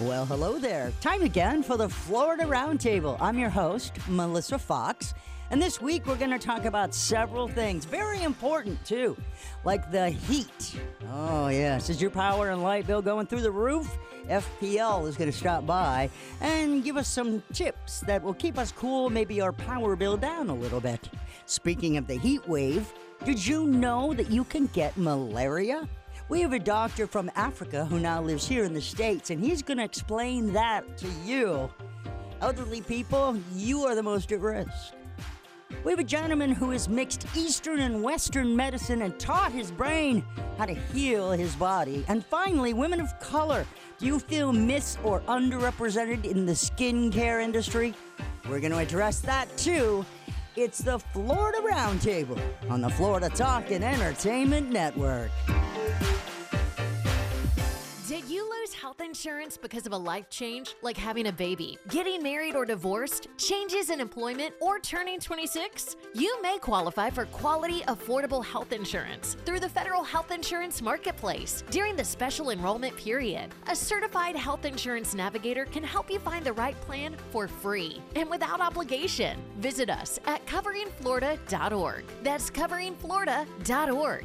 Well, hello there. Time again for the Florida Roundtable. I'm your host, Melissa Fox. And this week we're going to talk about several things, very important too, like the heat. Oh, yes. Is your power and light bill going through the roof? FPL is going to stop by and give us some tips that will keep us cool, maybe our power bill down a little bit. Speaking of the heat wave, did you know that you can get malaria? We have a doctor from Africa who now lives here in the States, and he's going to explain that to you. Elderly people, you are the most at risk. We have a gentleman who has mixed Eastern and Western medicine and taught his brain how to heal his body. And finally, women of color. Do you feel mis or underrepresented in the skincare industry? We're going to address that too. It's the Florida Roundtable on the Florida Talk and Entertainment Network. Did you lose health insurance because of a life change, like having a baby, getting married or divorced, changes in employment, or turning 26? You may qualify for quality, affordable health insurance through the Federal Health Insurance Marketplace during the special enrollment period. A certified health insurance navigator can help you find the right plan for free and without obligation. Visit us at coveringflorida.org. That's coveringflorida.org.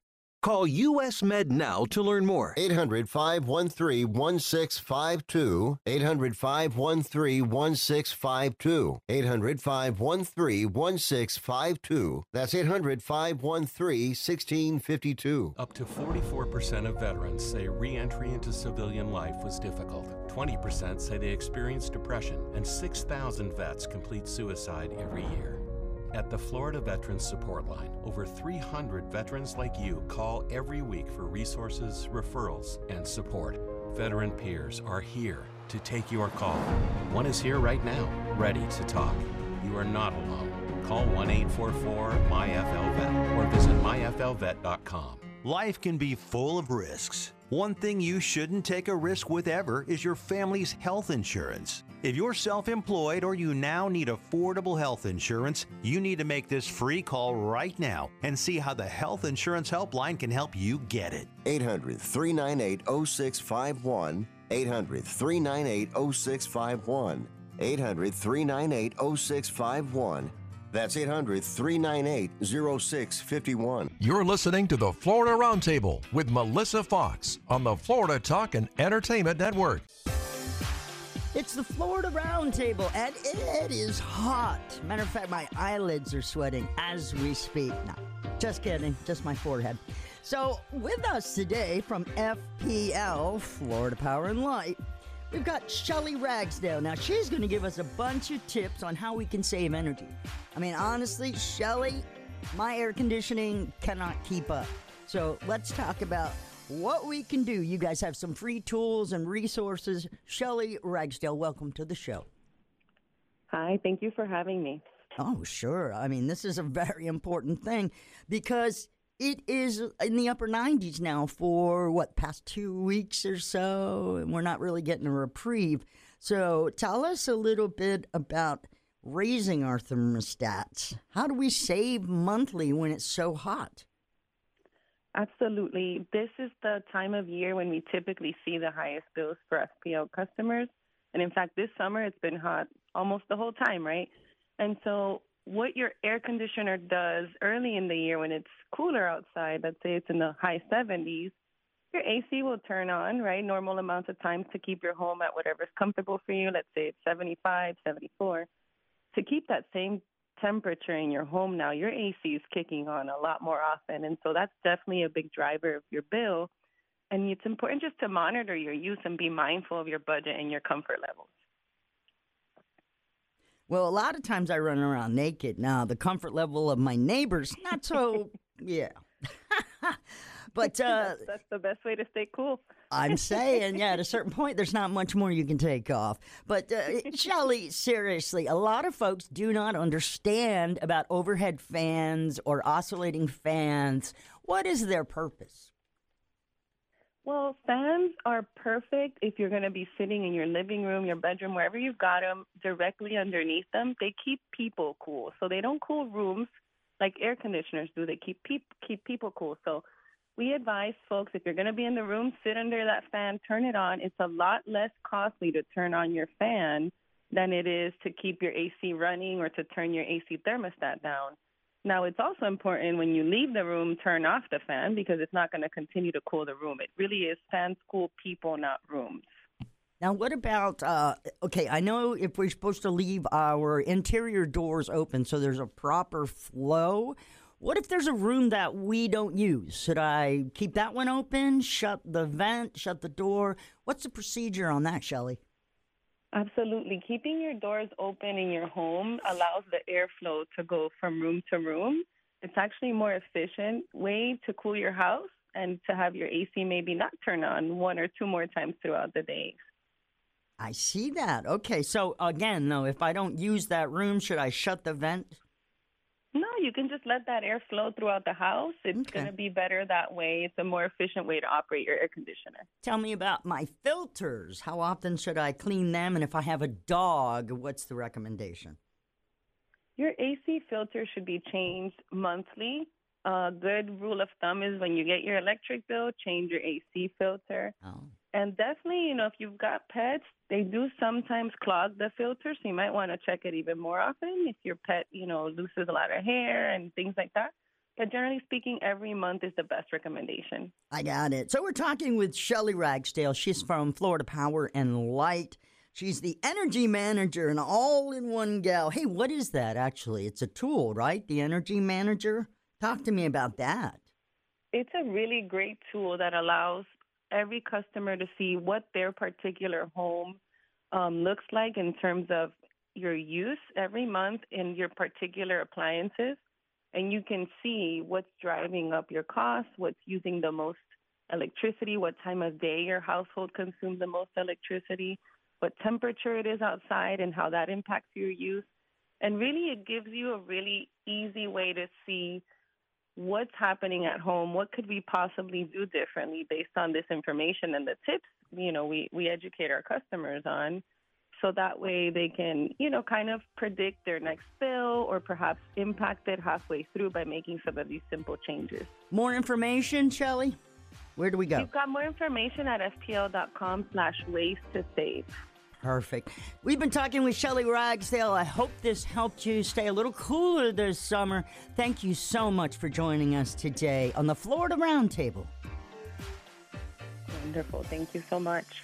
Call US Med now to learn more. 800 513 1652. 800 513 1652. 800 513 1652. That's 800 513 1652. Up to 44% of veterans say re entry into civilian life was difficult. 20% say they experienced depression, and 6,000 vets complete suicide every year. At the Florida Veterans Support Line, over 300 veterans like you call every week for resources, referrals, and support. Veteran peers are here to take your call. One is here right now, ready to talk. You are not alone. Call 1 844 MyFLVET or visit myflvet.com. Life can be full of risks. One thing you shouldn't take a risk with ever is your family's health insurance. If you're self employed or you now need affordable health insurance, you need to make this free call right now and see how the Health Insurance Helpline can help you get it. 800 398 0651. 800 398 0651. 800 398 0651. That's 800 398 0651. You're listening to the Florida Roundtable with Melissa Fox on the Florida Talk and Entertainment Network. It's the Florida Roundtable, and it is hot. Matter of fact, my eyelids are sweating as we speak. No, just kidding, just my forehead. So, with us today from FPL, Florida Power and Light, we've got Shelly Ragsdale. Now, she's going to give us a bunch of tips on how we can save energy. I mean, honestly, Shelly, my air conditioning cannot keep up. So, let's talk about what we can do. You guys have some free tools and resources. Shelly Ragsdale, welcome to the show. Hi, thank you for having me. Oh, sure. I mean, this is a very important thing because it is in the upper 90s now for what, past two weeks or so, and we're not really getting a reprieve. So tell us a little bit about raising our thermostats. How do we save monthly when it's so hot? Absolutely. This is the time of year when we typically see the highest bills for FPL customers. And in fact, this summer it's been hot almost the whole time, right? And so, what your air conditioner does early in the year when it's cooler outside, let's say it's in the high 70s, your AC will turn on, right? Normal amounts of time to keep your home at whatever's comfortable for you. Let's say it's 75, 74. To keep that same temperature in your home now, your AC is kicking on a lot more often. And so that's definitely a big driver of your bill. And it's important just to monitor your use and be mindful of your budget and your comfort levels. Well, a lot of times I run around naked. Now, the comfort level of my neighbors, not so, yeah. but uh, that's, that's the best way to stay cool. I'm saying, yeah, at a certain point, there's not much more you can take off. But, uh, Shelly, seriously, a lot of folks do not understand about overhead fans or oscillating fans. What is their purpose? Well, fans are perfect if you're going to be sitting in your living room, your bedroom, wherever you've got them, directly underneath them. They keep people cool. So they don't cool rooms like air conditioners do. They keep peop- keep people cool. So we advise folks if you're going to be in the room, sit under that fan, turn it on. It's a lot less costly to turn on your fan than it is to keep your AC running or to turn your AC thermostat down. Now, it's also important when you leave the room, turn off the fan because it's not going to continue to cool the room. It really is fans cool people, not rooms. Now, what about, uh, okay, I know if we're supposed to leave our interior doors open so there's a proper flow. What if there's a room that we don't use? Should I keep that one open, shut the vent, shut the door? What's the procedure on that, Shelly? Absolutely. Keeping your doors open in your home allows the airflow to go from room to room. It's actually a more efficient way to cool your house and to have your AC maybe not turn on one or two more times throughout the day. I see that. Okay, so again, though, if I don't use that room, should I shut the vent? No, you can just let that air flow throughout the house. It's Okay. going to be better that way. It's a more efficient way to operate your air conditioner. Tell me about my filters. How often should I clean them? And if I have a dog, what's the recommendation? Your AC filter should be changed monthly. A good rule of thumb is when you get your electric bill, change your AC filter. Oh. And definitely, you know, if you've got pets, they do sometimes clog the filter, so you might want to check it even more often if your pet, you know, loses a lot of hair and things like that. But generally speaking, every month is the best recommendation. I got it. So we're talking with Shelly Ragsdale. She's from Florida Power and Light. She's the energy manager, an all-in-one gal. Hey, what is that actually? It's a tool, right? The energy manager. Talk to me about that. It's a really great tool that allows every customer to see what their particular home um, looks like in terms of your use every month in your particular appliances. And you can see what's driving up your costs, what's using the most electricity, what time of day your household consumes the most electricity, what temperature it is outside, and how that impacts your use. And really, it gives you a really easy way to see what's happening at home, what could we possibly do differently based on this information and the tips, you know, we, we educate our customers on. So that way they can, you know, kind of predict their next bill or perhaps impact it halfway through by making some of these simple changes. More information, Shelly? Where do we go? You've got more information at fpl.com slash ways to save. Perfect. We've been talking with Shelly Ragsdale. I hope this helped you stay a little cooler this summer. Thank you so much for joining us today on the Florida Roundtable. Wonderful. Thank you so much.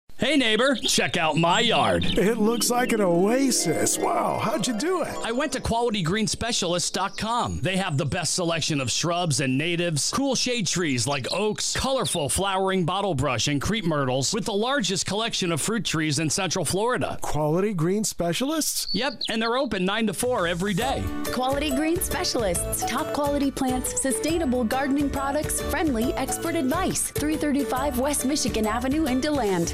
Hey neighbor, check out my yard. It looks like an oasis. Wow, how'd you do it? I went to qualitygreenspecialist.com. They have the best selection of shrubs and natives, cool shade trees like oaks, colorful flowering bottlebrush and crepe myrtles, with the largest collection of fruit trees in Central Florida. Quality green specialists? Yep, and they're open 9 to 4 every day. Quality Green Specialists. Top quality plants, sustainable gardening products, friendly expert advice. 335 West Michigan Avenue in DeLand.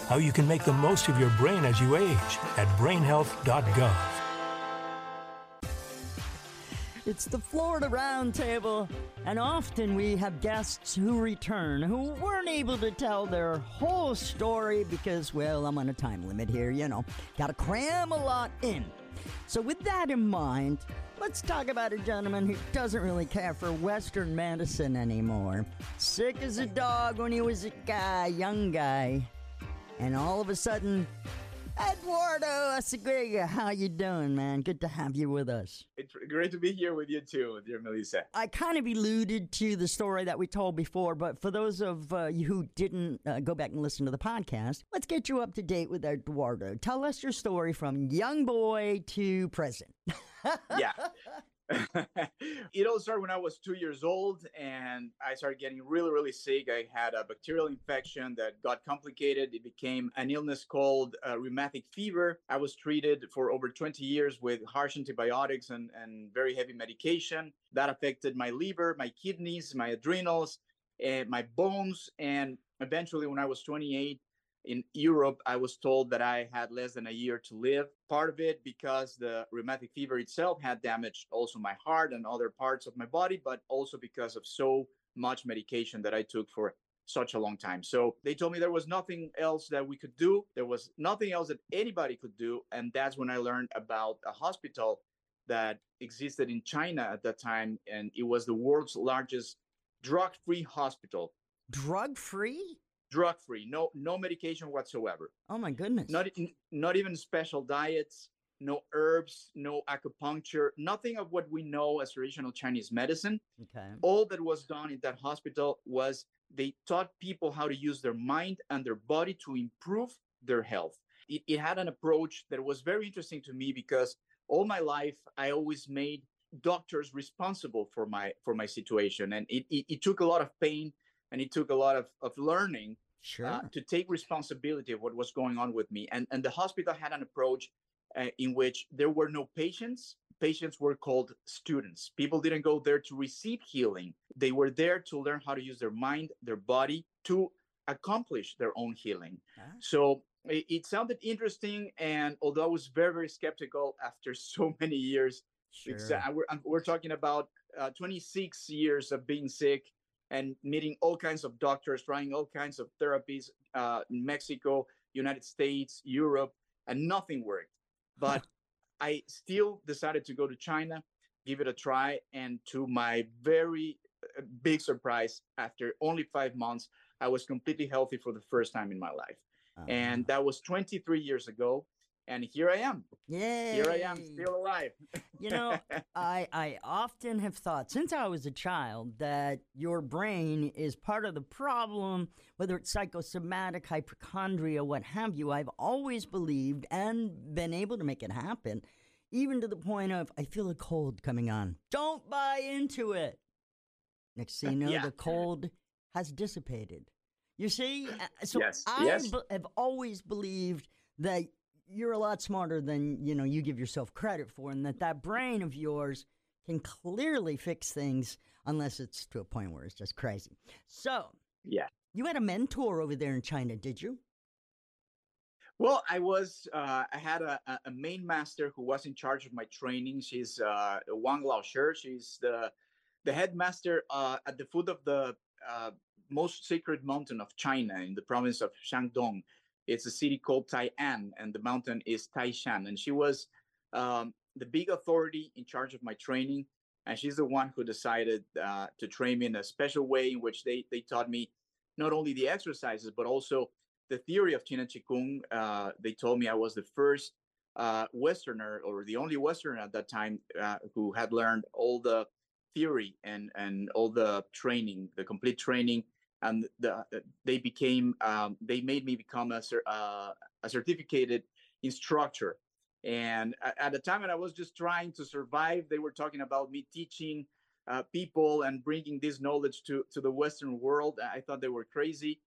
how you can make the most of your brain as you age at brainhealth.gov. It's the Florida Roundtable, and often we have guests who return who weren't able to tell their whole story because, well, I'm on a time limit here, you know. Gotta cram a lot in. So, with that in mind, let's talk about a gentleman who doesn't really care for Western medicine anymore. Sick as a dog when he was a guy, young guy. And all of a sudden, Eduardo Asegrega, how you doing, man? Good to have you with us. It's great to be here with you too, dear Melissa. I kind of alluded to the story that we told before, but for those of uh, you who didn't uh, go back and listen to the podcast, let's get you up to date with Eduardo. Tell us your story from young boy to present. yeah. It all started when I was two years old and I started getting really, really sick. I had a bacterial infection that got complicated. It became an illness called uh, rheumatic fever. I was treated for over 20 years with harsh antibiotics and, and very heavy medication. That affected my liver, my kidneys, my adrenals, and my bones. And eventually, when I was 28, in Europe, I was told that I had less than a year to live. Part of it because the rheumatic fever itself had damaged also my heart and other parts of my body, but also because of so much medication that I took for such a long time. So they told me there was nothing else that we could do. There was nothing else that anybody could do. And that's when I learned about a hospital that existed in China at that time. And it was the world's largest drug free hospital. Drug free? Drug free, no no medication whatsoever. Oh my goodness! Not not even special diets, no herbs, no acupuncture, nothing of what we know as traditional Chinese medicine. Okay. All that was done in that hospital was they taught people how to use their mind and their body to improve their health. It, it had an approach that was very interesting to me because all my life I always made doctors responsible for my for my situation and it, it, it took a lot of pain and it took a lot of, of learning sure. uh, to take responsibility of what was going on with me. And, and the hospital had an approach uh, in which there were no patients. Patients were called students. People didn't go there to receive healing. They were there to learn how to use their mind, their body to accomplish their own healing. Ah. So it, it, sounded interesting. And although I was very, very skeptical after so many years, sure. we're, we're talking about uh, 26 years of being sick and meeting all kinds of doctors, trying all kinds of therapies, uh, Mexico, United States, Europe, and nothing worked. But I still decided to go to China, give it a try, and to my very uh, big surprise, after only five months, I was completely healthy for the first time in my life. Uh-huh. And that was 23 years ago and here I am. Yeah. Here I am, still alive. you know, I I often have thought since I was a child that your brain is part of the problem, whether it's psychosomatic, hypochondria, what have you. I've always believed and been able to make it happen, even to the point of I feel a cold coming on. Don't buy into it. Next thing you know, yeah. the cold has dissipated. You see, uh, so yes. I yes. b- have always believed that you're a lot smarter than you know you give yourself credit for, and that that brain of yours can clearly fix things unless it's to a point where it's just crazy. So, yeah, you had a mentor over there in China, did you? Well, I was. Uh, I had a, a main master who was in charge of my training. She's uh, Wang Laoshi. She's the the headmaster uh, at the foot of the uh, most sacred mountain of China in the province of Shandong. It's a city called Tai'an, and the mountain is Taishan. And she was um, the big authority in charge of my training. And she's the one who decided uh, to train me in a special way in which they, they taught me not only the exercises, but also the theory of Qin and Qigong. Uh, they told me I was the first uh, Westerner or the only Westerner at that time uh, who had learned all the theory and, and all the training, the complete training and the, uh, they became um, they made me become a, uh, a certificated instructor. And at the time when i was just trying to survive they were talking about me teaching uh, people and bringing this knowledge to, to the western world. I thought they were crazy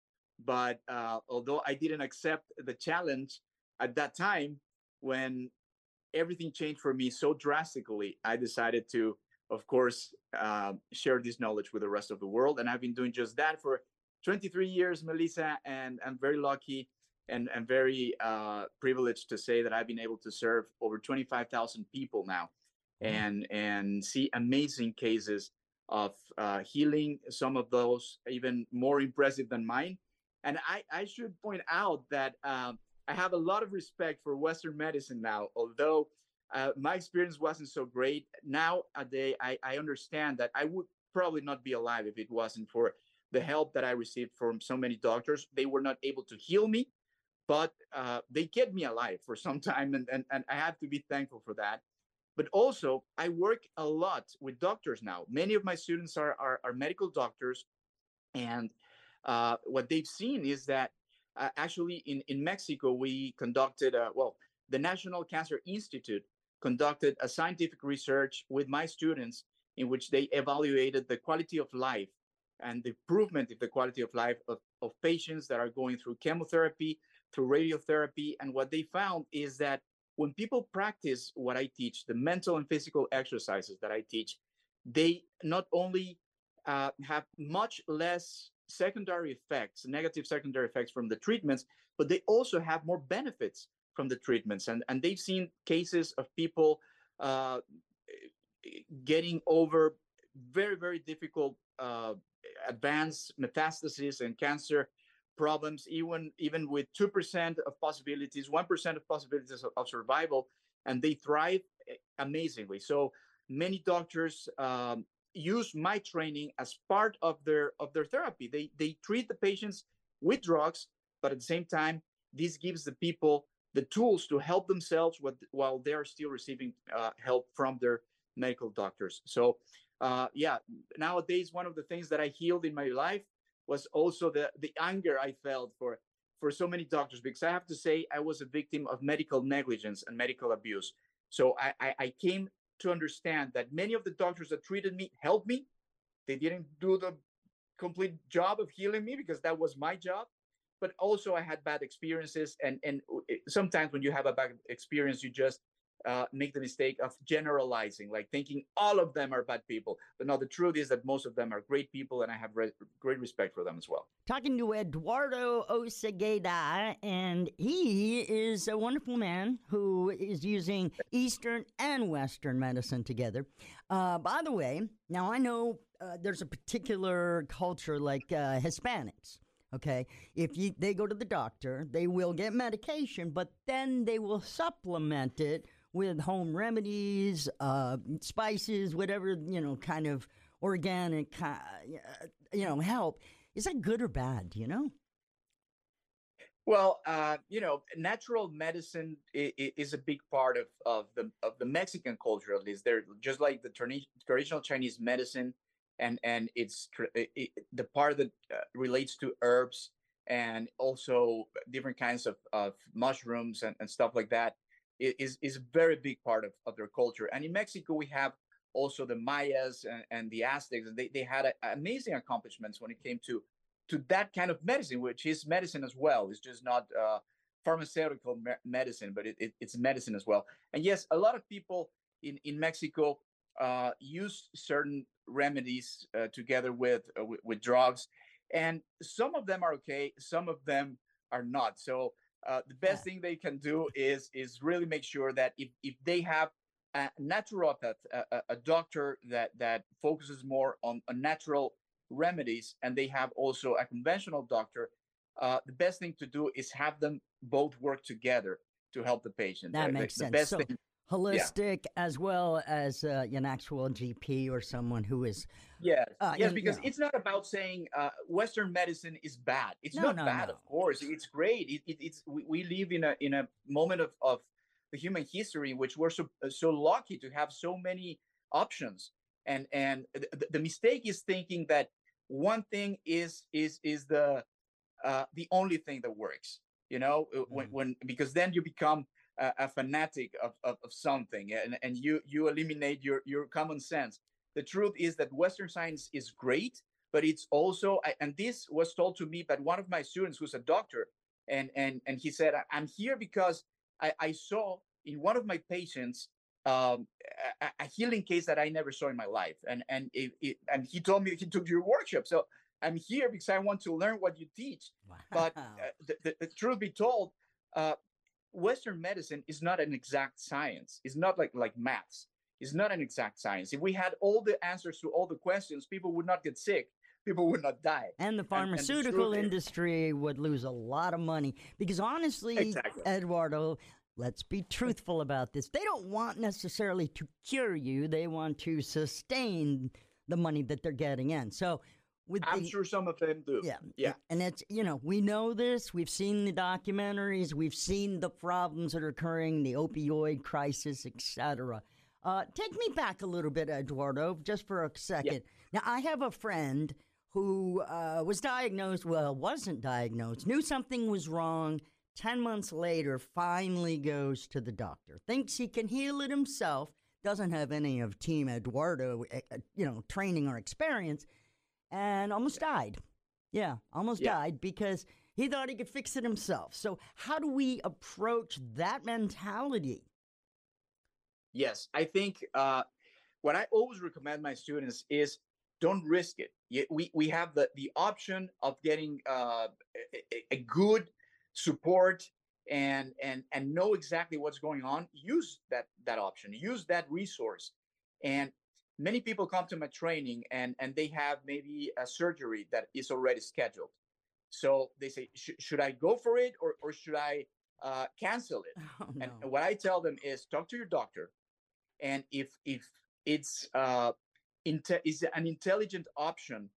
but uh, although i didn't accept the challenge at that time when everything changed for me so drastically i decided to of course, uh, share this knowledge with the rest of the world. And I've been doing just that for 23 years, Melissa, and I'm very lucky and I'm very uh, privileged to say that I've been able to serve over 25,000 people now, and and see amazing cases of uh, healing. Some of those even more impressive than mine. And I, I should point out that um, I have a lot of respect for Western medicine now, although uh, my experience wasn't so great. Nowadays, I, I understand that I would probably not be alive if it wasn't for the help that I received from so many doctors. They were not able to heal me, but uh, they kept me alive for some time, and, and, and I have to be thankful for that. But also, I work a lot with doctors now. Many of my students are, are, are medical doctors, and uh, what they've seen is that uh, actually in, in Mexico, we conducted, a, well, the National Cancer Institute conducted a scientific research with my students in which they evaluated the quality of life and the improvement of the quality of life of, of patients that are going through chemotherapy, through radiotherapy. And what they found is that when people practice what I teach, the mental and physical exercises that I teach, they not only uh, have much less secondary effects, negative secondary effects from the treatments, but they also have more benefits from the treatments. And, and they've seen cases of people uh, getting over very, very difficult uh, advanced metastasis and cancer problems, even even with two percent of possibilities, one percent of possibilities of, of, survival, and they thrive amazingly. So many doctors um, use my training as part of their of their therapy. They they treat the patients with drugs, but at the same time, this gives the people the tools to help themselves with, while they are still receiving uh, help from their medical doctors. So, uh, yeah, nowadays one of the things that I healed in my life was also the the anger I felt for for so many doctors because I have to say I was a victim of medical negligence and medical abuse. So I, I, I came to understand that many of the doctors that treated me helped me. They didn't do the complete job of healing me because that was my job. But also I had bad experiences, and and sometimes when you have a bad experience, you just uh, make the mistake of generalizing, like thinking all of them are bad people. But no, the truth is that most of them are great people, and I have re- great respect for them as well. Talking to Eduardo Osegueda, and he is a wonderful man who is using Eastern and Western medicine together. Uh, by the way, now I know uh, there's a particular culture like uh, Hispanics. Okay, if you, they go to the doctor, they will get medication, but then they will supplement it with home remedies, uh, spices, whatever, you know, kind of organic, uh, you know, help. Is that good or bad? You know? Well, uh, you know, natural medicine is, a big part of, of the of the Mexican culture. At least, they're just like the traditional Chinese medicine, and and it's it, the part that uh, relates to herbs and also different kinds of, of mushrooms and, and stuff like that is is a very big part of, of their culture. And in Mexico, we have also the Mayas and, and the Aztecs, they, they had a, amazing accomplishments when it came to to that kind of medicine, which is medicine as well. It's just not uh, pharmaceutical me- medicine, but it, it, it's medicine as well. And yes, a lot of people in in Mexico uh, use certain remedies uh, together with, uh, with with drugs, and some of them are okay, some of them are not. So uh, the best thing they can do is is really make sure that if, if they have a naturopath, a, a doctor that that focuses more on, on natural remedies, and they have also a conventional doctor, uh, the best thing to do is have them both work together to help the patient. That makes the, sense. The best so, thing, holistic yeah. as well as uh, an actual GP or someone who is. Yes, uh, yes, because you know. it's not about saying uh, Western medicine is bad. It's no, not no, bad, no. of course. It's great. It, it, it's we, we, live in a in a moment of, of the human history in which we're so uh, so lucky to have so many options. And and the, the mistake is thinking that one thing is is is the uh, the only thing that works. You know, mm-hmm. when when because then you become a, a fanatic of, of, of, something and, and you you eliminate your your common sense the truth is that western science is great but it's also and this was told to me by one of my students who's a doctor and and and he said i'm here because i, I saw in one of my patients um, a, a, healing case that i never saw in my life and and it, it, and he told me he took your workshop so I'm here because I want to learn what you teach. But uh, the, the, the truth be told, uh, Western medicine is not an exact science. It's not like like maths. It's not an exact science. If we had all the answers to all the questions, people would not get sick. People would not die. And the pharmaceutical and, and the industry would lose a lot of money because honestly, exactly. Eduardo, let's be truthful about this. They don't want necessarily to cure you. They want to sustain the money that they're getting in. So with I'm the, sure some of them do. Yeah, yeah. And it's you know we know this. We've seen the documentaries. We've seen the problems that are occurring, the opioid crisis, etc. Uh, take me back a little bit, Eduardo, just for a second. Yeah. Now I have a friend who uh, was diagnosed. Well, wasn't diagnosed. Knew something was wrong. Ten months later, finally goes to the doctor. Thinks he can heal it himself. Doesn't have any of Team Eduardo, eh, eh, you know, training or experience and almost died. Yeah, almost yeah. died because he thought he could fix it himself. So, how do we approach that mentality? Yes, I think uh, what I always recommend my students is don't risk it. We, we have the, the option of getting uh, a, a good support and and and know exactly what's going on use that that option use that resource and many people come to my training and and they have maybe a surgery that is already scheduled so they say should i go for it or, or should i uh, cancel it oh, no. and what i tell them is talk to your doctor and if if it's uh inte- is an intelligent option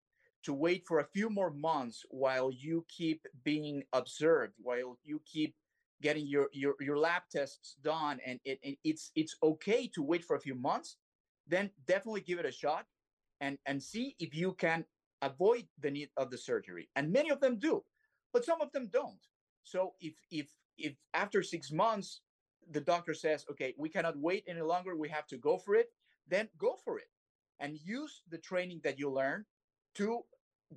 to wait for a few more months while you keep being observed while you keep getting your your, your lab tests done and it, it, it's it's okay to wait for a few months then definitely give it a shot and and see if you can avoid the need of the surgery. And many of them do but some of them don't. So if if if after 6 months the doctor says okay we cannot wait any longer. We have to go for it then go for it and use the training that you learn to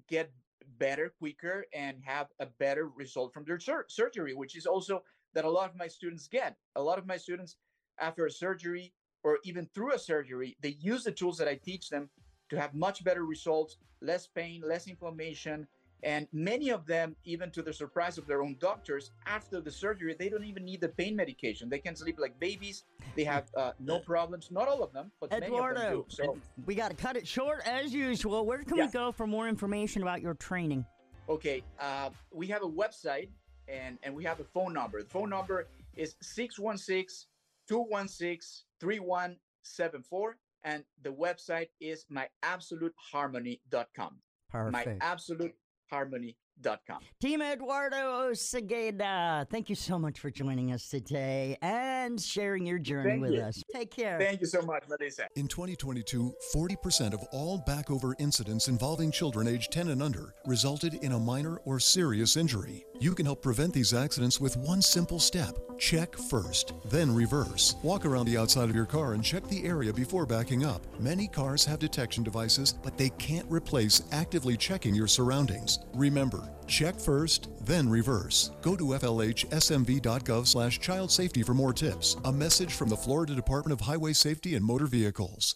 get better quicker and have a better result from their sur- surgery which is also that a lot of my students get. A lot of my students after a surgery or even through a surgery, they use the tools that I teach them to have much better results, less pain, less inflammation. And many of them, even to the surprise of their own doctors, after the surgery, they don't even need the pain medication. They can sleep like babies. They have uh, no problems. Not all of them, but Eduardo, many of them do. So we got to cut it short as usual. Where can yeah. we go for more information about your training? Okay, uh, we have a website and and we have a phone number. The phone number is 616 216 3174. And the website is myabsoluteharmony.com. Perfect. Myabsoluteharmony.com. Team Eduardo Segeda, thank you so much for joining us today and sharing your journey thank with you. us. Take care. Thank you so much, Melissa. In 2022, 40% of all backover incidents involving children aged 10 and under resulted in a minor or serious injury. You can help prevent these accidents with one simple step. Check first, then reverse. Walk around the outside of your car and check the area before backing up. Many cars have detection devices, but they can't replace actively checking your surroundings. Remember, check first, then reverse. Go to flhsmv.gov slash child safety for more tips. A message from the Florida Department of Highway Safety and Motor Vehicles.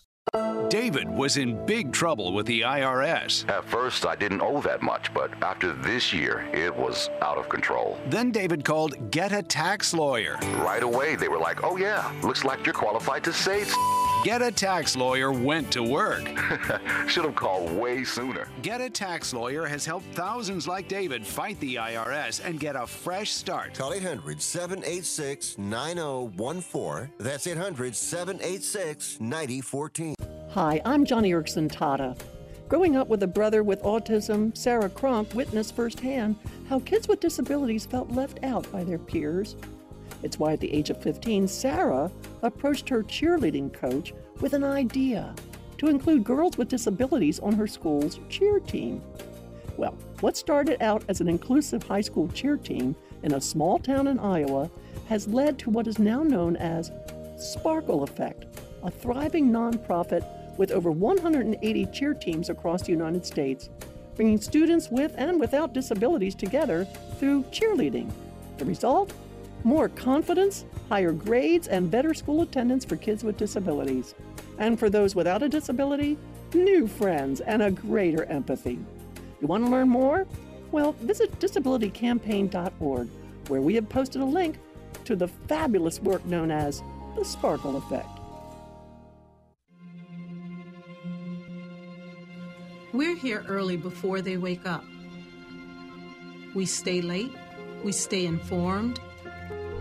David was in big trouble with the IRS. At first, I didn't owe that much, but after this year, it was out of control. Then David called Get a Tax Lawyer. Right away, they were like, oh, yeah, looks like you're qualified to say. Get a Tax Lawyer went to work. Should have called way sooner. Get a Tax Lawyer has helped thousands like David fight the IRS and get a fresh start. Call 800 786 9014. That's 800 786 9014. Hi, I'm Joni Eareckson Tada. Growing up with a brother with autism, Sarah Cronk witnessed firsthand how kids with disabilities felt left out by their peers. It's why at the age of 15, Sarah approached her cheerleading coach with an idea to include girls with disabilities on her school's cheer team. Well, what started out as an inclusive high school cheer team in a small town in Iowa has led to what is now known as Sparkle Effect, a thriving nonprofit with over 180 cheer teams across the United States, bringing students with and without disabilities together through cheerleading. The result? More confidence, higher grades, and better school attendance for kids with disabilities. And for those without a disability, new friends and a greater empathy. You want to learn more? Well, visit disabilitycampaign.org, where we have posted a link to the fabulous work known as the Sparkle Effect. We're here early before they wake up. We stay late, we stay informed,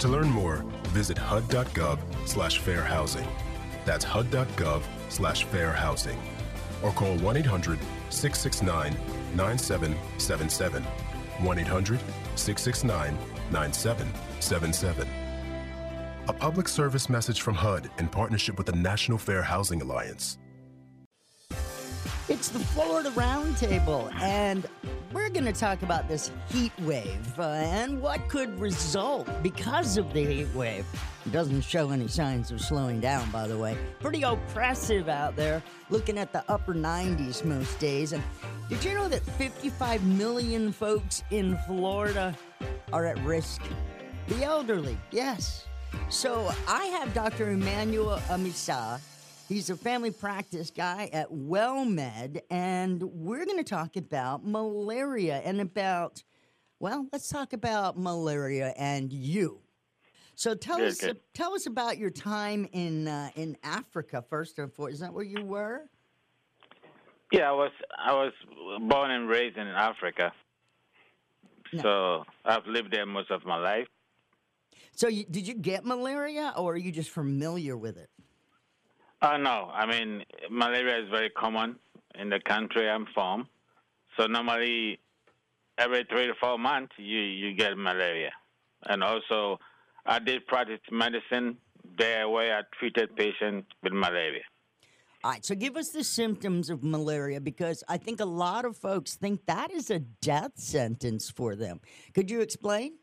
To learn more, visit hud.gov slash fair housing. That's hud.gov slash fair housing. Or call 1 800 669 9777. 1 800 669 9777. A public service message from HUD in partnership with the National Fair Housing Alliance. It's the Florida Roundtable, and we're going to talk about this heat wave uh, and what could result because of the heat wave. It doesn't show any signs of slowing down, by the way. Pretty oppressive out there, looking at the upper 90s most days. And did you know that 55 million folks in Florida are at risk? The elderly, yes. So I have Dr. Emmanuel Amisa. He's a family practice guy at WellMed, and we're going to talk about malaria and about, well, let's talk about malaria and you. So tell us, good. tell us about your time in uh, in Africa first and foremost. Is that where you were? Yeah, I was I was born and raised in Africa, so I've lived there most of my life. So you, did you get malaria, or are you just familiar with it? Uh, no, I mean malaria is very common in the country I'm from. So normally, every three to four months, you you get malaria, and also I did practice medicine there where I treated patients with malaria. All right, so give us the symptoms of malaria because I think a lot of folks think that is a death sentence for them. Could you explain?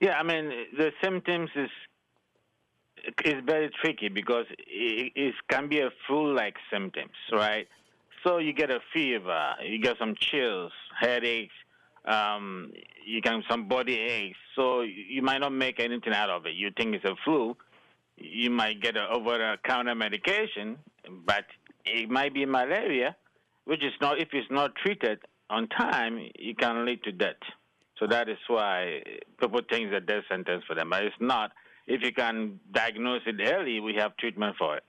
Yeah, I mean the symptoms is is very tricky because it, it can be a flu-like symptoms, right? So you get a fever, you get some chills, headaches, um, you get some body aches. So you might not make anything out of it. You think it's a flu. You might get an over-the-counter medication, but it might be malaria, which is not if it's not treated on time, it can lead to death. So that is why people think it's a death sentence for them, but it's not. If you can diagnose it early, we have treatment for it.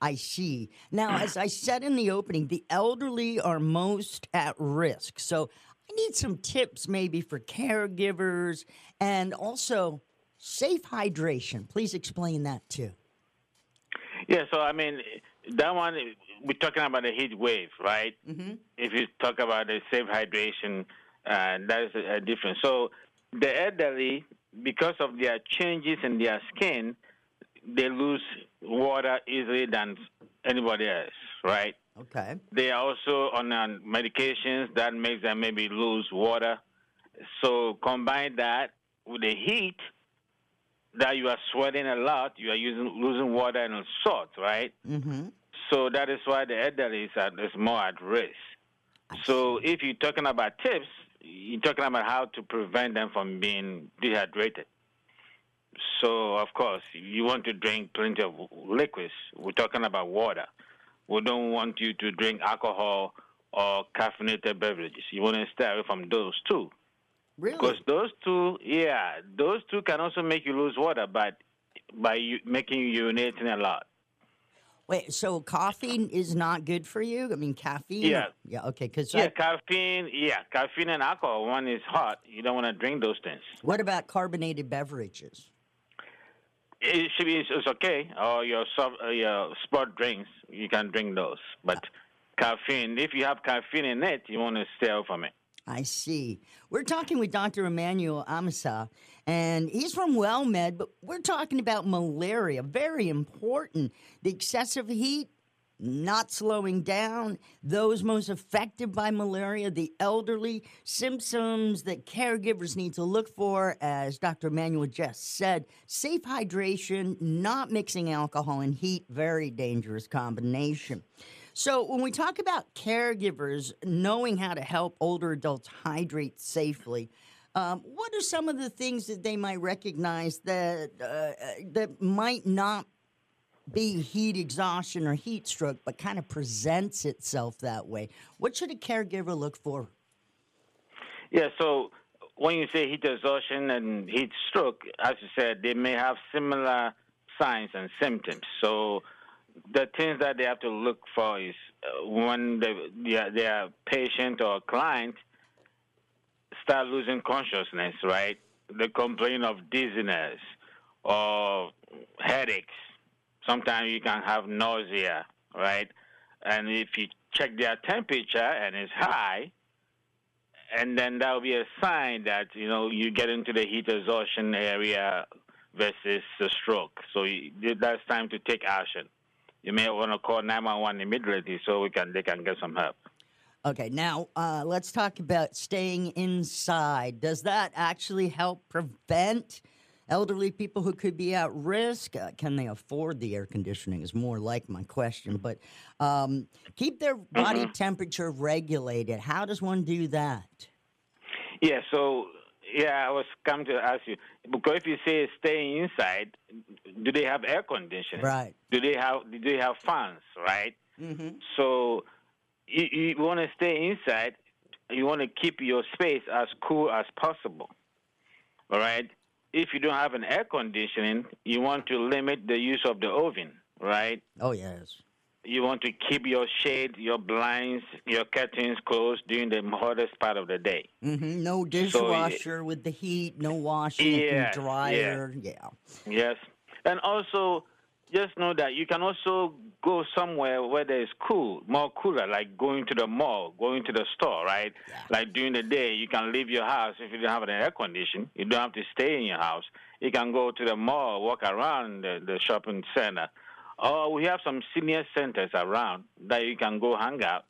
I see. Now, as I said in the opening, the elderly are most at risk. So I need some tips maybe for caregivers and also safe hydration. Please explain that too. Yeah, so I mean, that one, we're talking about a heat wave, right? Mm-hmm. If you talk about the safe hydration, uh, that is a, a difference. So the elderly, because of their changes in their skin, they lose water easily than anybody else, right? Okay. They are also on uh, medications that makes them maybe lose water. So combine that with the heat that you are sweating a lot, you are using losing water and salt, right? Mm-hmm. So that is why the elderly is, at, is more at risk. So if you're talking about tips, you're talking about how to prevent them from being dehydrated. So, of course, you want to drink plenty of liquids. We're talking about water. We don't want you to drink alcohol or caffeinated beverages. You want to stay away from those two. Really? Because those two, yeah, those two can also make you lose water, but by you, making you urinating a lot. Wait, so coffee is not good for you? I mean, caffeine? Yeah. Yeah, okay. Because Yeah, caffeine. Yeah, caffeine and alcohol. One is hot. You don't want to drink those things. what about carbonated beverages? It should be. It's okay. Or your uh, your sport drinks. You can drink those. But caffeine. If you have caffeine in it, you want to stay away from it. I see. We're talking with Dr. Emmanuel Amasa, and he's from WellMed, but we're talking about malaria. Very important. The excessive heat, not slowing down. Those most affected by malaria, the elderly, symptoms that caregivers need to look for, as Dr. Emmanuel just said, safe hydration, not mixing alcohol and heat, very dangerous combination. So, when we talk about caregivers knowing how to help older adults hydrate safely, um, what are some of the things that they might recognize that uh, uh, that might not be heat exhaustion or heat stroke, but kind of presents itself that way? What should a caregiver look for? Yeah. So when you say heat exhaustion and heat stroke, as you said, they may have similar signs and symptoms. So the things that they have to look for is uh, when the, their, their patient or client start losing consciousness, right? They complain of dizziness or headaches. Sometimes you can have nausea, right? And if you check their temperature and it's high, and then that will be a sign that you know you get into the heat exhaustion area versus the stroke. So that's time to take action. You may want to call 911 immediately so we can they can get some help. Okay, now uh, let's talk about staying inside. Does that actually help prevent elderly people who could be at risk? Uh, can they afford the air conditioning? Is more like my question. But um, keep their body temperature regulated. How does one do that? Yeah, so yeah, I was coming to ask you because if you say staying inside, do they have air conditioning? Right. Do they have do they have fans? Right. Mm-hmm. So you, you want to stay inside. You want to keep your space as cool as possible. All right. If you don't have an air conditioning, you want to limit the use of the oven. Right. Oh yes. You want to keep your shade, your blinds, your curtains closed during the hottest part of the day. Mm-hmm. No dishwasher with the heat. No washing Yes, and dryer. Yeah. Yes. And also, just know that you can also go somewhere where there is cool, more cooler, like going to the mall, going to the store, right? Like during the day, you can leave your house if you don't have an air condition. You don't have to stay in your house. You can go to the mall, walk around the, the shopping center. Or we have some senior centers around that you can go hang out,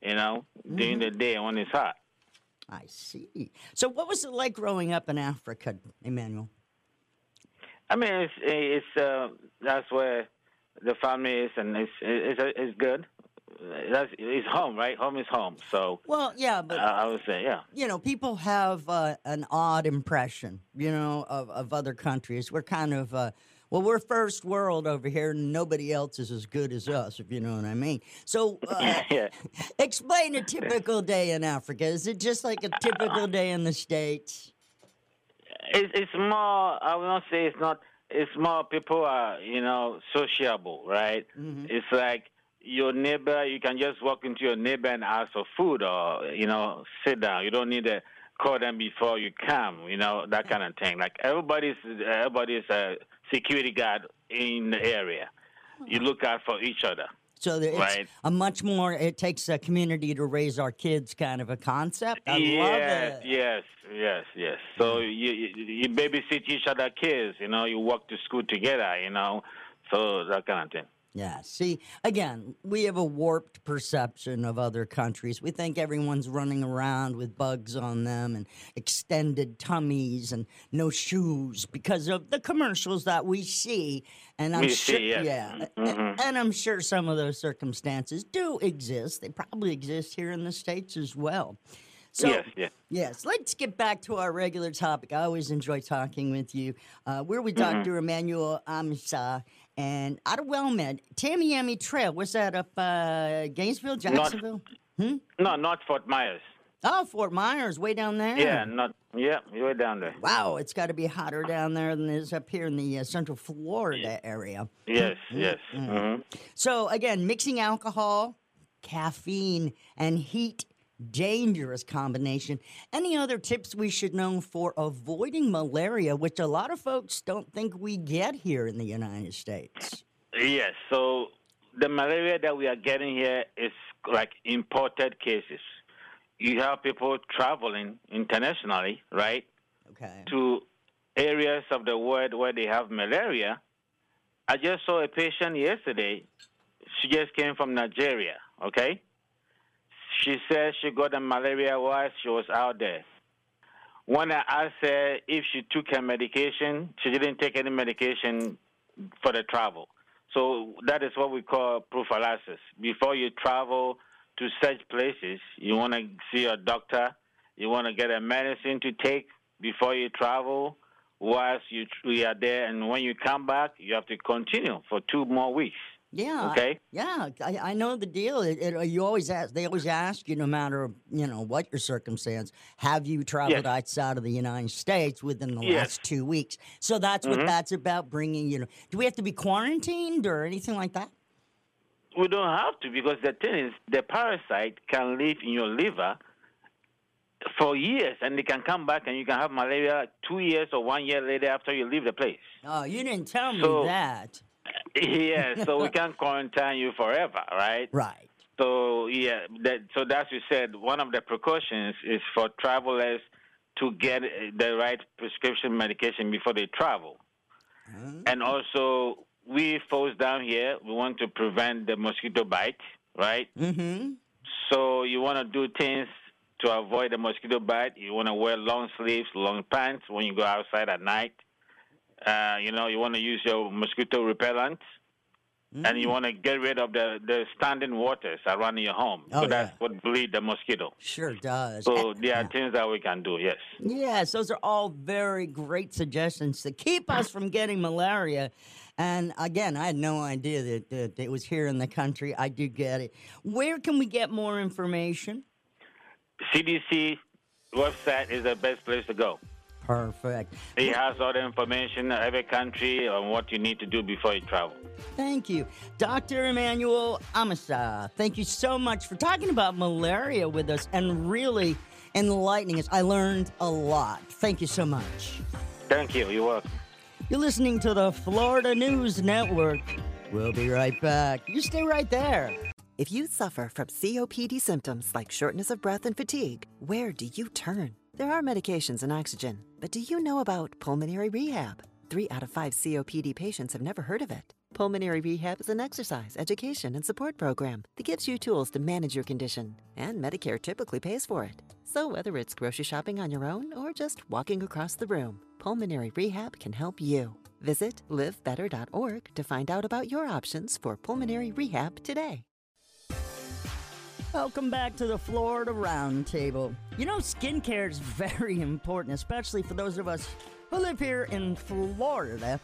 you know, during the mm-hmm. day when it's hot. I see. So, what was it like growing up in Africa, Emmanuel? I mean, it's it's uh, that's where the family is, and it's it's it's good. That's it's home, right? Home is home. So Well, yeah, but uh, I would say, yeah. you know, people have uh, an odd impression, you know, of, of other countries. We're kind of, uh, well, we're first world over here, and nobody else is as good as us, if you know what I mean. So, uh, yeah. explain a typical day in Africa. Is it just like a typical day in the States? It's it's more. I will not say it's not. It's more people are you know sociable, right? Mm-hmm. It's like your neighbor. You can just walk into your neighbor and ask for food, or you know sit down. You don't need to call them before you come. You know that kind of thing. Like everybody's everybody's a security guard in the area. You uh-huh. look out for each other. So there- it's Right. a much more, it takes a community to raise our kids kind of a concept. I yes, love it. yes, yes, yes. So you, you you babysit each other kids, you know, you walk to school together, you know, so that kind of thing. Yeah. See, again, we have a warped perception of other countries. We think everyone's running around with bugs on them and extended tummies and no shoes because of the commercials that we see. And I'm We sure, see, yes. yeah, Mhm. and I'm sure some of those circumstances do exist. They probably exist here in the states as well. So, yes, yes. Yes, let's get back to our regular topic. I always enjoy talking with you. Uh, we're with Mhm. Dr. Emmanuel Amasa and out of Wellmed, Tamiami Trail. What's that up uh, Gainesville, Jacksonville? Hmm? No, not Fort Myers. Oh, Fort Myers, way down there. Yeah, not. Yeah, you're down there. Wow, it's got to be hotter down there than it is up here in the uh, Central Florida area. Yes, Mm, yes. mm. hmm So again, mixing alcohol, caffeine, and heat, dangerous combination. Any other tips we should know for avoiding malaria, which a lot of folks don't think we get here in the United States? Yes. So the malaria that we are getting here is like imported cases. You have people traveling internationally, right? Okay. To areas of the world where they have malaria. I just saw a patient yesterday. She just came from Nigeria, okay? She said she got the malaria while she was out there. When I asked her if she took her medication, she didn't take any medication for the travel. So that is what we call prophylaxis. Before you travel to such places, you want to see a doctor. You want to get a medicine to take before you travel. Whilst you, you are there, and when you come back, you have to continue for two more weeks. Yeah. Okay. Yeah, I, I know the deal. It, it, you always ask. They always ask you, no matter you know what your circumstance, have you traveled Yes. outside of the United States within the Yes. last two weeks? So that's what Mhm. that's about. Bringing you know, do we have to be quarantined or anything like that? We don't have to because the thing is, the parasite can live in your liver for years, and they can come back, and you can have malaria two years or one year later after you leave the place. Oh, you didn't tell me So- that. Yeah, so we can't quarantine you forever, right? Right. So yeah, that, so that's you said. One of the precautions is for travelers to get uh, the right prescription medication before they travel, and also we folks down here we want to prevent the mosquito bite, right? Mm-hmm. So you want to do things to avoid the mosquito bite. You want to wear long sleeves, long pants when you go outside at night. Uh, you know, you want to use your mosquito repellent. And you want to get rid of the, the standing waters around your home. Oh, so that's what bleed the mosquito. Sure does. So there are things that we can do, yes. Yes, those are all very great suggestions to keep us from getting malaria. And again, I had no idea that, that it was here in the country. I do get it. Where can we get more information? CDC website is the best place to go. Perfect. It has all the information, every country, on what you need to do before you travel. Thank you. Dr. Emmanuel Amasa, thank you so much for talking about malaria with us and really enlightening us. I learned a lot. Thank you so much. Thank you. You're welcome. You're listening to the Florida News Network. We'll be right back. You stay right there. If you suffer from COPD symptoms like shortness of breath and fatigue, where do you turn? There are medications and oxygen, but do you know about pulmonary rehab? Three out of five COPD patients have never heard of it. Pulmonary rehab is an exercise, education, and support program that gives you tools to manage your condition, and Medicare typically pays for it. So whether it's grocery shopping on your own or just walking across the room, pulmonary rehab can help you. Visit livebetter.org to find out about your options for pulmonary rehab today. Welcome back to the Florida Roundtable. You know, skincare is very important, especially for those of us who live here in Florida.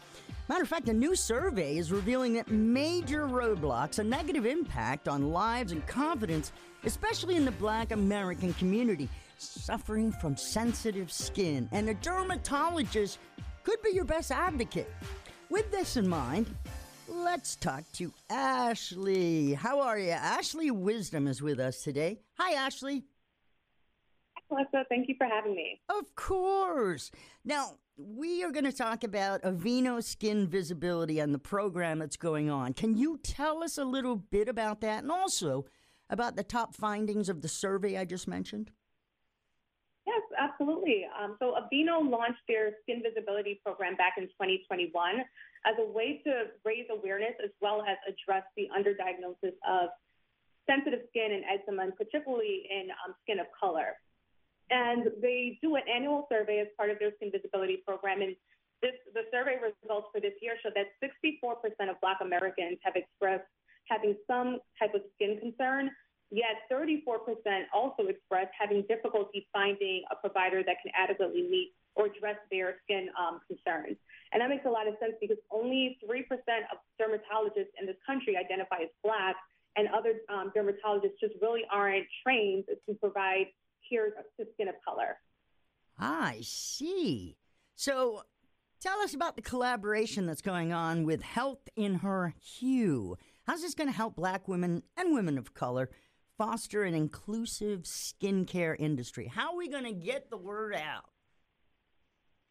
Matter of fact, a new survey is revealing that major roadblocks, a negative impact on lives and confidence, especially in the black American community, suffering from sensitive skin. And a dermatologist could be your best advocate. With this in mind, Let's talk to Ashley. How are you? Ashley Wisdom is with us today. Hi, Ashley. Melissa, thank you for having me. Of course. Now, we are going to talk about Aveeno Skin Visibility and the program that's going on. Can you tell us a little bit about that and also about the top findings of the survey I just mentioned? Yes, absolutely. Um, so Aveeno launched their skin visibility program back in 2021 as a way to raise awareness as well as address the underdiagnosis of sensitive skin and eczema, and particularly in um, skin of color. And they do an annual survey as part of their skin visibility program. And this, the survey results for this year show that 64% of Black Americans have expressed having some type of skin concern Yet 34% also expressed having difficulty finding a provider that can adequately meet or address their skin um, concerns. And that makes a lot of sense because only 3% of dermatologists in this country identify as Black, and other um, dermatologists just really aren't trained to provide care to skin of color. I see. So tell us about the collaboration that's going on with Health in Her Hue. How's this going to help Black women and women of color foster an inclusive skincare industry? How are we going to get the word out?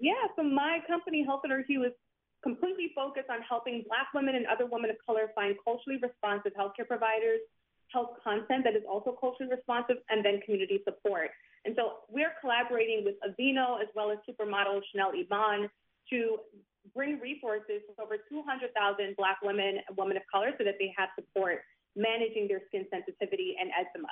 Yeah, so my company, Health in Her Hue, is completely focused on helping Black women and other women of color find culturally responsive healthcare providers, health content that is also culturally responsive, and then community support. And so we're collaborating with Aveeno as well as supermodel Chanel Iman to bring resources to over 200,000 Black women and women of color so that they have support managing their skin sensitivity and eczema.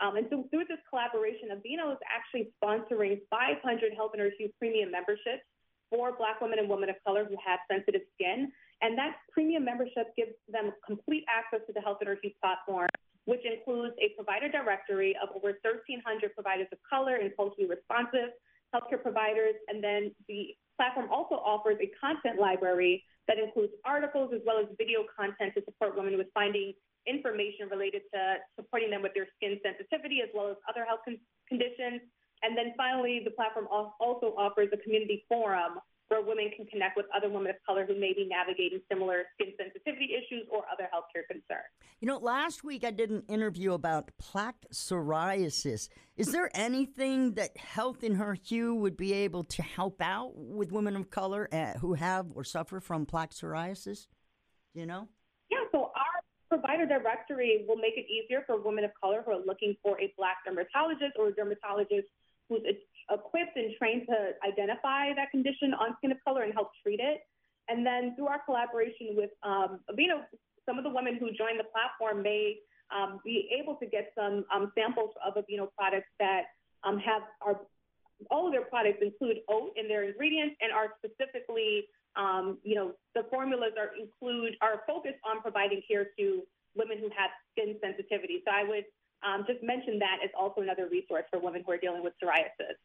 Um, and so through this collaboration, Aveeno is actually sponsoring 500 Health Her Hue premium memberships for Black women and women of color who have sensitive skin. And that premium membership gives them complete access to the Health Her Hue platform, which includes a provider directory of over 1,300 providers of color and culturally responsive healthcare providers. And then the platform also offers a content library that includes articles as well as video content to support women with finding information related to supporting them with their skin sensitivity as well as other health con- conditions. And then finally, the platform also offers a community forum where women can connect with other women of color who may be navigating similar skin sensitivity issues or other healthcare concerns. You know, last week I did an interview about plaque psoriasis. Is there anything that Health in Her Hue would be able to help out with women of color uh, who have or suffer from plaque psoriasis? Do you know? Provider directory will make it easier for women of color who are looking for a black dermatologist or a dermatologist who's equipped and trained to identify that condition on skin of color and help treat it. And then through our collaboration with um, Aveeno, some of the women who join the platform may um, be able to get some um, samples of Aveeno products that um, have our all of their products include oat in their ingredients and are specifically, um, you know, the formulas are include are focused on providing care to women who have skin sensitivity. So I would um, just mention that as also another resource for women who are dealing with psoriasis.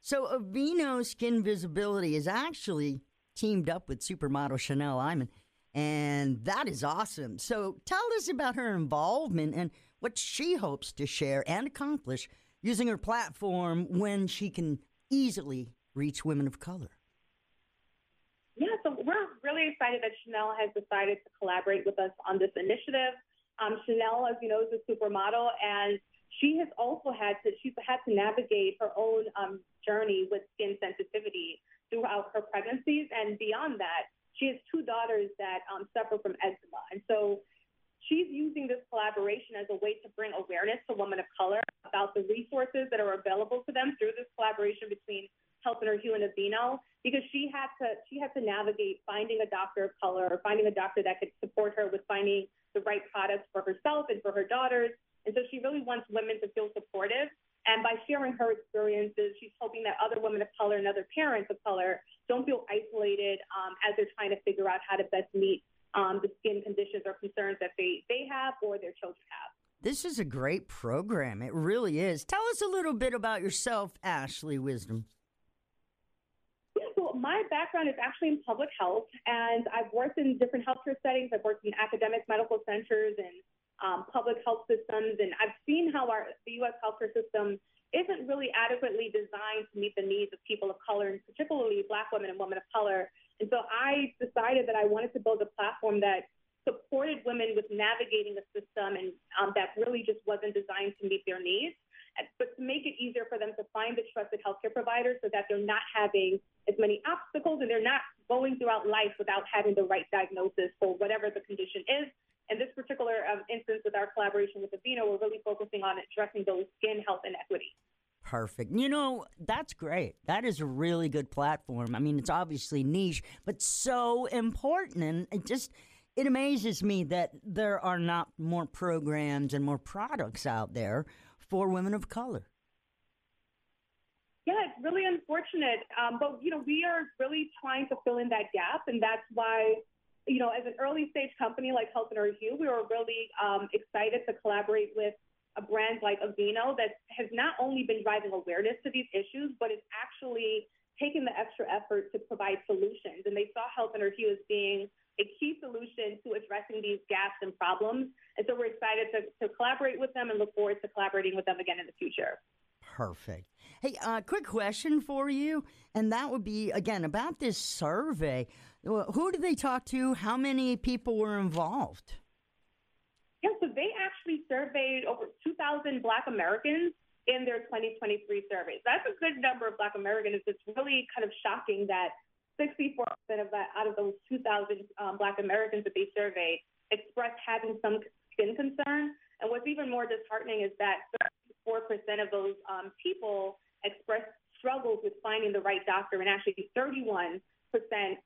So Aveeno Skin Visibility is actually teamed up with supermodel Chanel Iman, and that is awesome. So tell us about her involvement and what she hopes to share and accomplish using her platform when she can easily reach women of color. Really excited that Chanel has decided to collaborate with us on this initiative. Um, Chanel, as you know, is a supermodel, and she has also had to she's had to navigate her own um, journey with skin sensitivity throughout her pregnancies, and beyond that, she has two daughters that um, suffer from eczema, and so she's using this collaboration as a way to bring awareness to women of color about the resources that are available to them through this collaboration between Her Hue and Aveeno, because she had to she had to navigate finding a doctor of color or finding a doctor that could support her with finding the right products for herself and for her daughters. And so she really wants women to feel supportive. And by sharing her experiences, she's hoping that other women of color and other parents of color don't feel isolated um, as they're trying to figure out how to best meet um, the skin conditions or concerns that they, they have or their children have. This is a great program. It really is. Tell us a little bit about yourself, Ashley Wisdom. My background is actually in public health, and I've worked in different healthcare settings. I've worked in academic medical centers and um, public health systems, and I've seen how our the U.S. healthcare system isn't really adequately designed to meet the needs of people of color, and particularly Black women and women of color. And so I decided that I wanted to build a platform that supported women with navigating the system and um, that really just wasn't designed to meet their needs but to make it easier for them to find the trusted healthcare provider so that they're not having as many obstacles and they're not going throughout life without having the right diagnosis for whatever the condition is. In this particular um, instance, with our collaboration with Aveeno, we're really focusing on addressing those skin health inequities. Perfect. You know, that's great. That is a really good platform. I mean, it's obviously niche, but so important. And it just, it amazes me that there are not more programs and more products out there for women of color. Yeah, it's really unfortunate. Um, but, you know, we are really trying to fill in that gap. And that's why, you know, as an early stage company like Health and Hue, we were really um, excited to collaborate with a brand like Aveeno that has not only been driving awareness to these issues, but is actually taking the extra effort to provide solutions. And they saw Health and Hue as being a key solution to addressing these gaps and problems. And so we're excited to, to collaborate with them and look forward to collaborating with them again in the future. Perfect. Hey, uh, quick question for you, and that would be again about this survey. Who did they talk to? How many people were involved? Yeah, so they actually surveyed over 2,000 Black Americans in their 2023 surveys. That's a good number of Black Americans. It's really kind of shocking that 64% of that out of those 2,000 um, Black Americans that they surveyed expressed having some skin concern. And what's even more disheartening is that 34% of those um, people expressed struggles with finding the right doctor, and actually 31%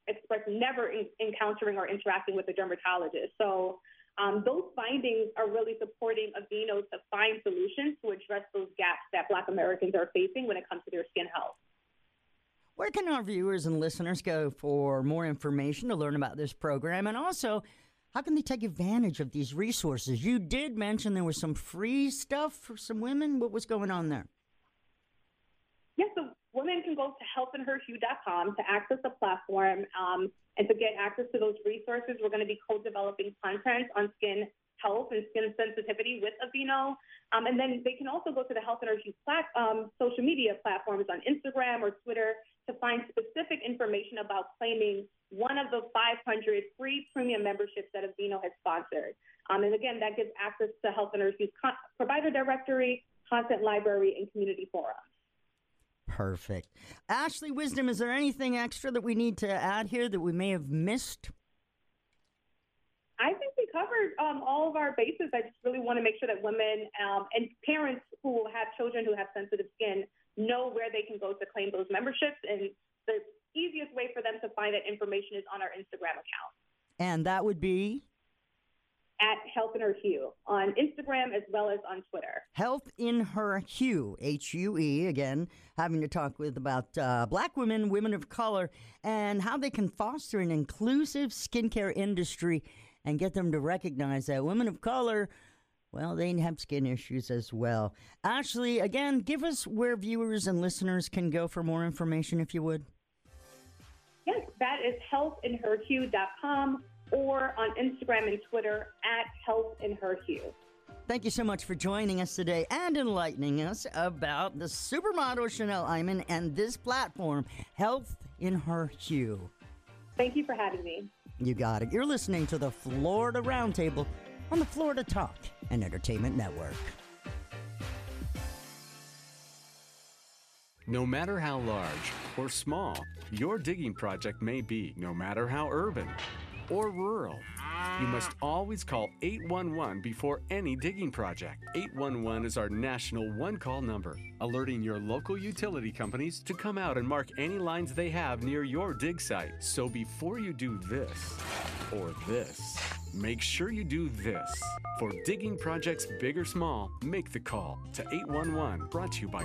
expressed never in- encountering or interacting with a dermatologist. So um, those findings are really supporting Aveeno to find solutions to address those gaps that Black Americans are facing when it comes to their skin health. Where can our viewers and listeners go for more information to learn about this program? And also, how can they take advantage of these resources? You did mention there was some free stuff for some women. What was going on there? Yes, so women can go to healthinherhue.com to access the platform um, and to get access to those resources. We're going to be co-developing content on skin health and skin sensitivity with Aveeno. Um, and then they can also go to the Health and Hue plat- um, social media platforms on Instagram or Twitter to find specific information about claiming one of the 500 free premium memberships that Aveeno has sponsored. Um, and again, that gives access to Health and con- provider directory, content library, and community forums. Perfect. Ashley Wisdom, is there anything extra that we need to add here that we may have missed? I think we covered um, all of our bases. I just really want to make sure that women um, and parents who have children who have sensitive skin know where they can go to claim those memberships. And the easiest way for them to find that information is on our Instagram account. And that would be? at Health in Her Hue on Instagram as well as on Twitter. Health in Her Hue, H U E, again, having to talk with about uh, black women, women of color, and how they can foster an inclusive skincare industry and get them to recognize that women of color. Well, they have skin issues as well. Ashley, again, give us where viewers and listeners can go for more information, if you would. Yes, that is healthinherhue.com or on Instagram and Twitter at Health in Her Hue. Thank you so much for joining us today and enlightening us about the supermodel Chanel Iman and this platform, Health in Her Hue. Thank you for having me. You got it. You're listening to the Florida Roundtable on the Florida Talk and Entertainment Network. No matter how large or small your digging project may be, no matter how urban or rural. You must always call 811 before any digging project. 811 is our national one call number, alerting your local utility companies to come out and mark any lines they have near your dig site. So before you do this or this, make sure you do this. For digging projects big or small, make the call to 811. Brought to you by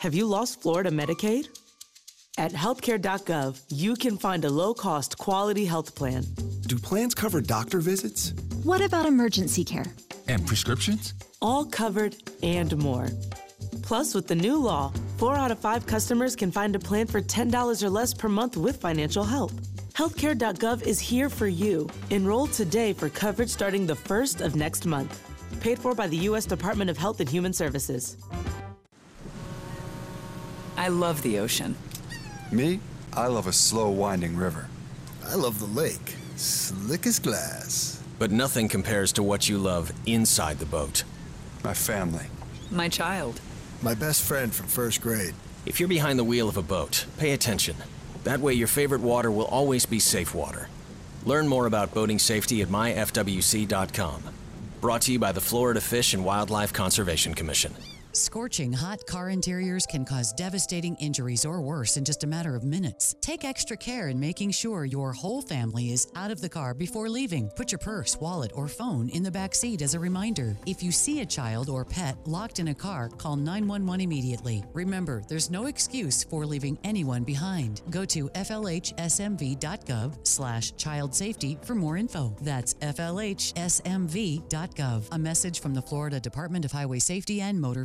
Have you lost Florida Medicaid? At healthcare.gov, you can find a low cost, quality health plan. Do plans cover doctor visits? What about emergency care? And prescriptions? All covered and more. Plus, with the new law, four out of five customers can find a plan for $10 or less per month with financial help. Healthcare.gov is here for you. Enroll today for coverage starting the first of next month. Paid for by the U.S. Department of Health and Human Services. I love the ocean. Me? I love a slow winding river. I love the lake, slick as glass. But nothing compares to what you love inside the boat. My family. My child. My best friend from first grade. If you're behind the wheel of a boat, pay attention. That way, your favorite water will always be safe water. Learn more about boating safety at myfwc.com. Brought to you by the Florida Fish and Wildlife Conservation Commission. Scorching hot car interiors can cause devastating injuries or worse in just a matter of minutes. Take extra care in making sure your whole family is out of the car before leaving. Put your purse, wallet, or phone in the back seat as a reminder. If you see a child or pet locked in a car, call 911 immediately. Remember, there's no excuse for leaving anyone behind. Go to flhsmv.gov slash for more info. That's flhsmv.gov. A message from the Florida Department of Highway Safety and Motor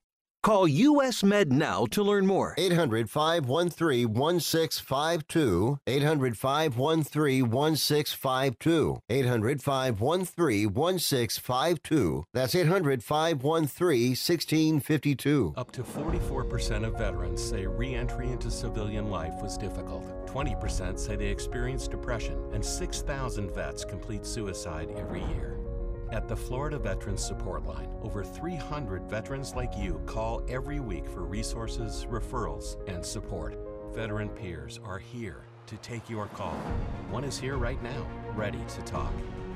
Call US Med now to learn more. 800 513 1652. 800 513 1652. 800 513 1652. That's 800 513 1652. Up to 44% of veterans say re entry into civilian life was difficult. 20% say they experienced depression, and 6,000 vets complete suicide every year. At the Florida Veterans Support Line, over 300 veterans like you call every week for resources, referrals, and support. Veteran peers are here to take your call. One is here right now, ready to talk.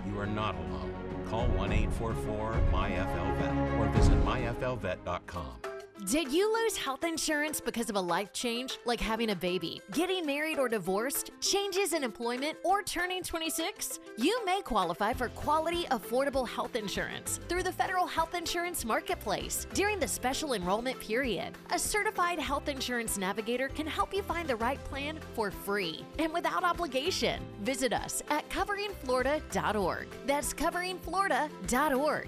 You are not alone. Call 1 844 MyFLVET or visit myflvet.com. Did you lose health insurance because of a life change, like having a baby, getting married or divorced, changes in employment, or turning 26? You may qualify for quality, affordable health insurance through the Federal Health Insurance Marketplace during the special enrollment period. A certified health insurance navigator can help you find the right plan for free and without obligation. Visit us at coveringflorida.org. That's coveringflorida.org.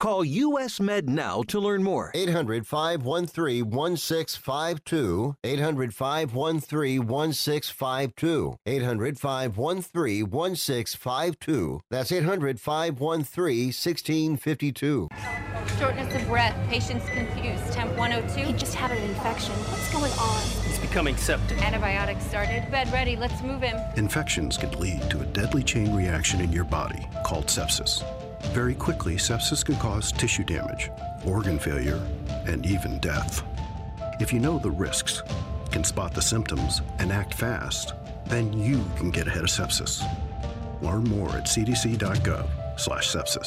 Call US Med now to learn more. 800 513 1652. 800 513 1652. 800 513 1652. That's 800 513 1652. Shortness of breath, patient's confused. Temp 102. He just had an infection. What's going on? He's becoming septic. Antibiotics started. Bed ready. Let's move him. Infections can lead to a deadly chain reaction in your body called sepsis. Very quickly, sepsis can cause tissue damage, organ failure, and even death. If you know the risks, can spot the symptoms, and act fast, then you can get ahead of sepsis. Learn more at cdc.gov/sepsis.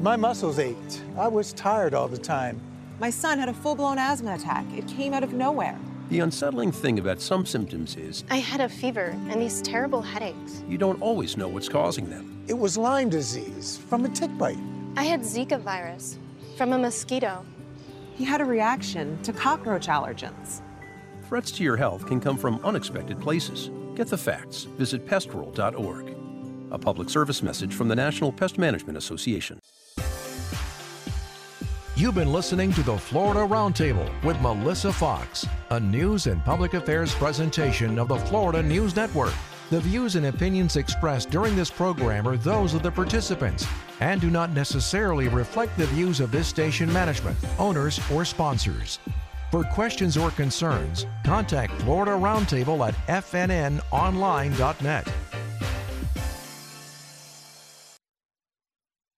My muscles ached. I was tired all the time. My son had a full-blown asthma attack. It came out of nowhere. The unsettling thing about some symptoms is I had a fever and these terrible headaches. you don't always know what's causing them. It was Lyme disease from a tick bite. I had Zika virus from a mosquito. He had a reaction to cockroach allergens. Threats to your health can come from unexpected places. Get the facts. Visit pestworld.org. A public service message from the National Pest Management Association. You've been listening to the Florida Roundtable with Melissa Fox, a news and public affairs presentation of the Florida News Network. The views and opinions expressed during this program are those of the participants and do not necessarily reflect the views of this station management, owners, or sponsors. For questions or concerns, contact Florida Roundtable at fnnonline.net.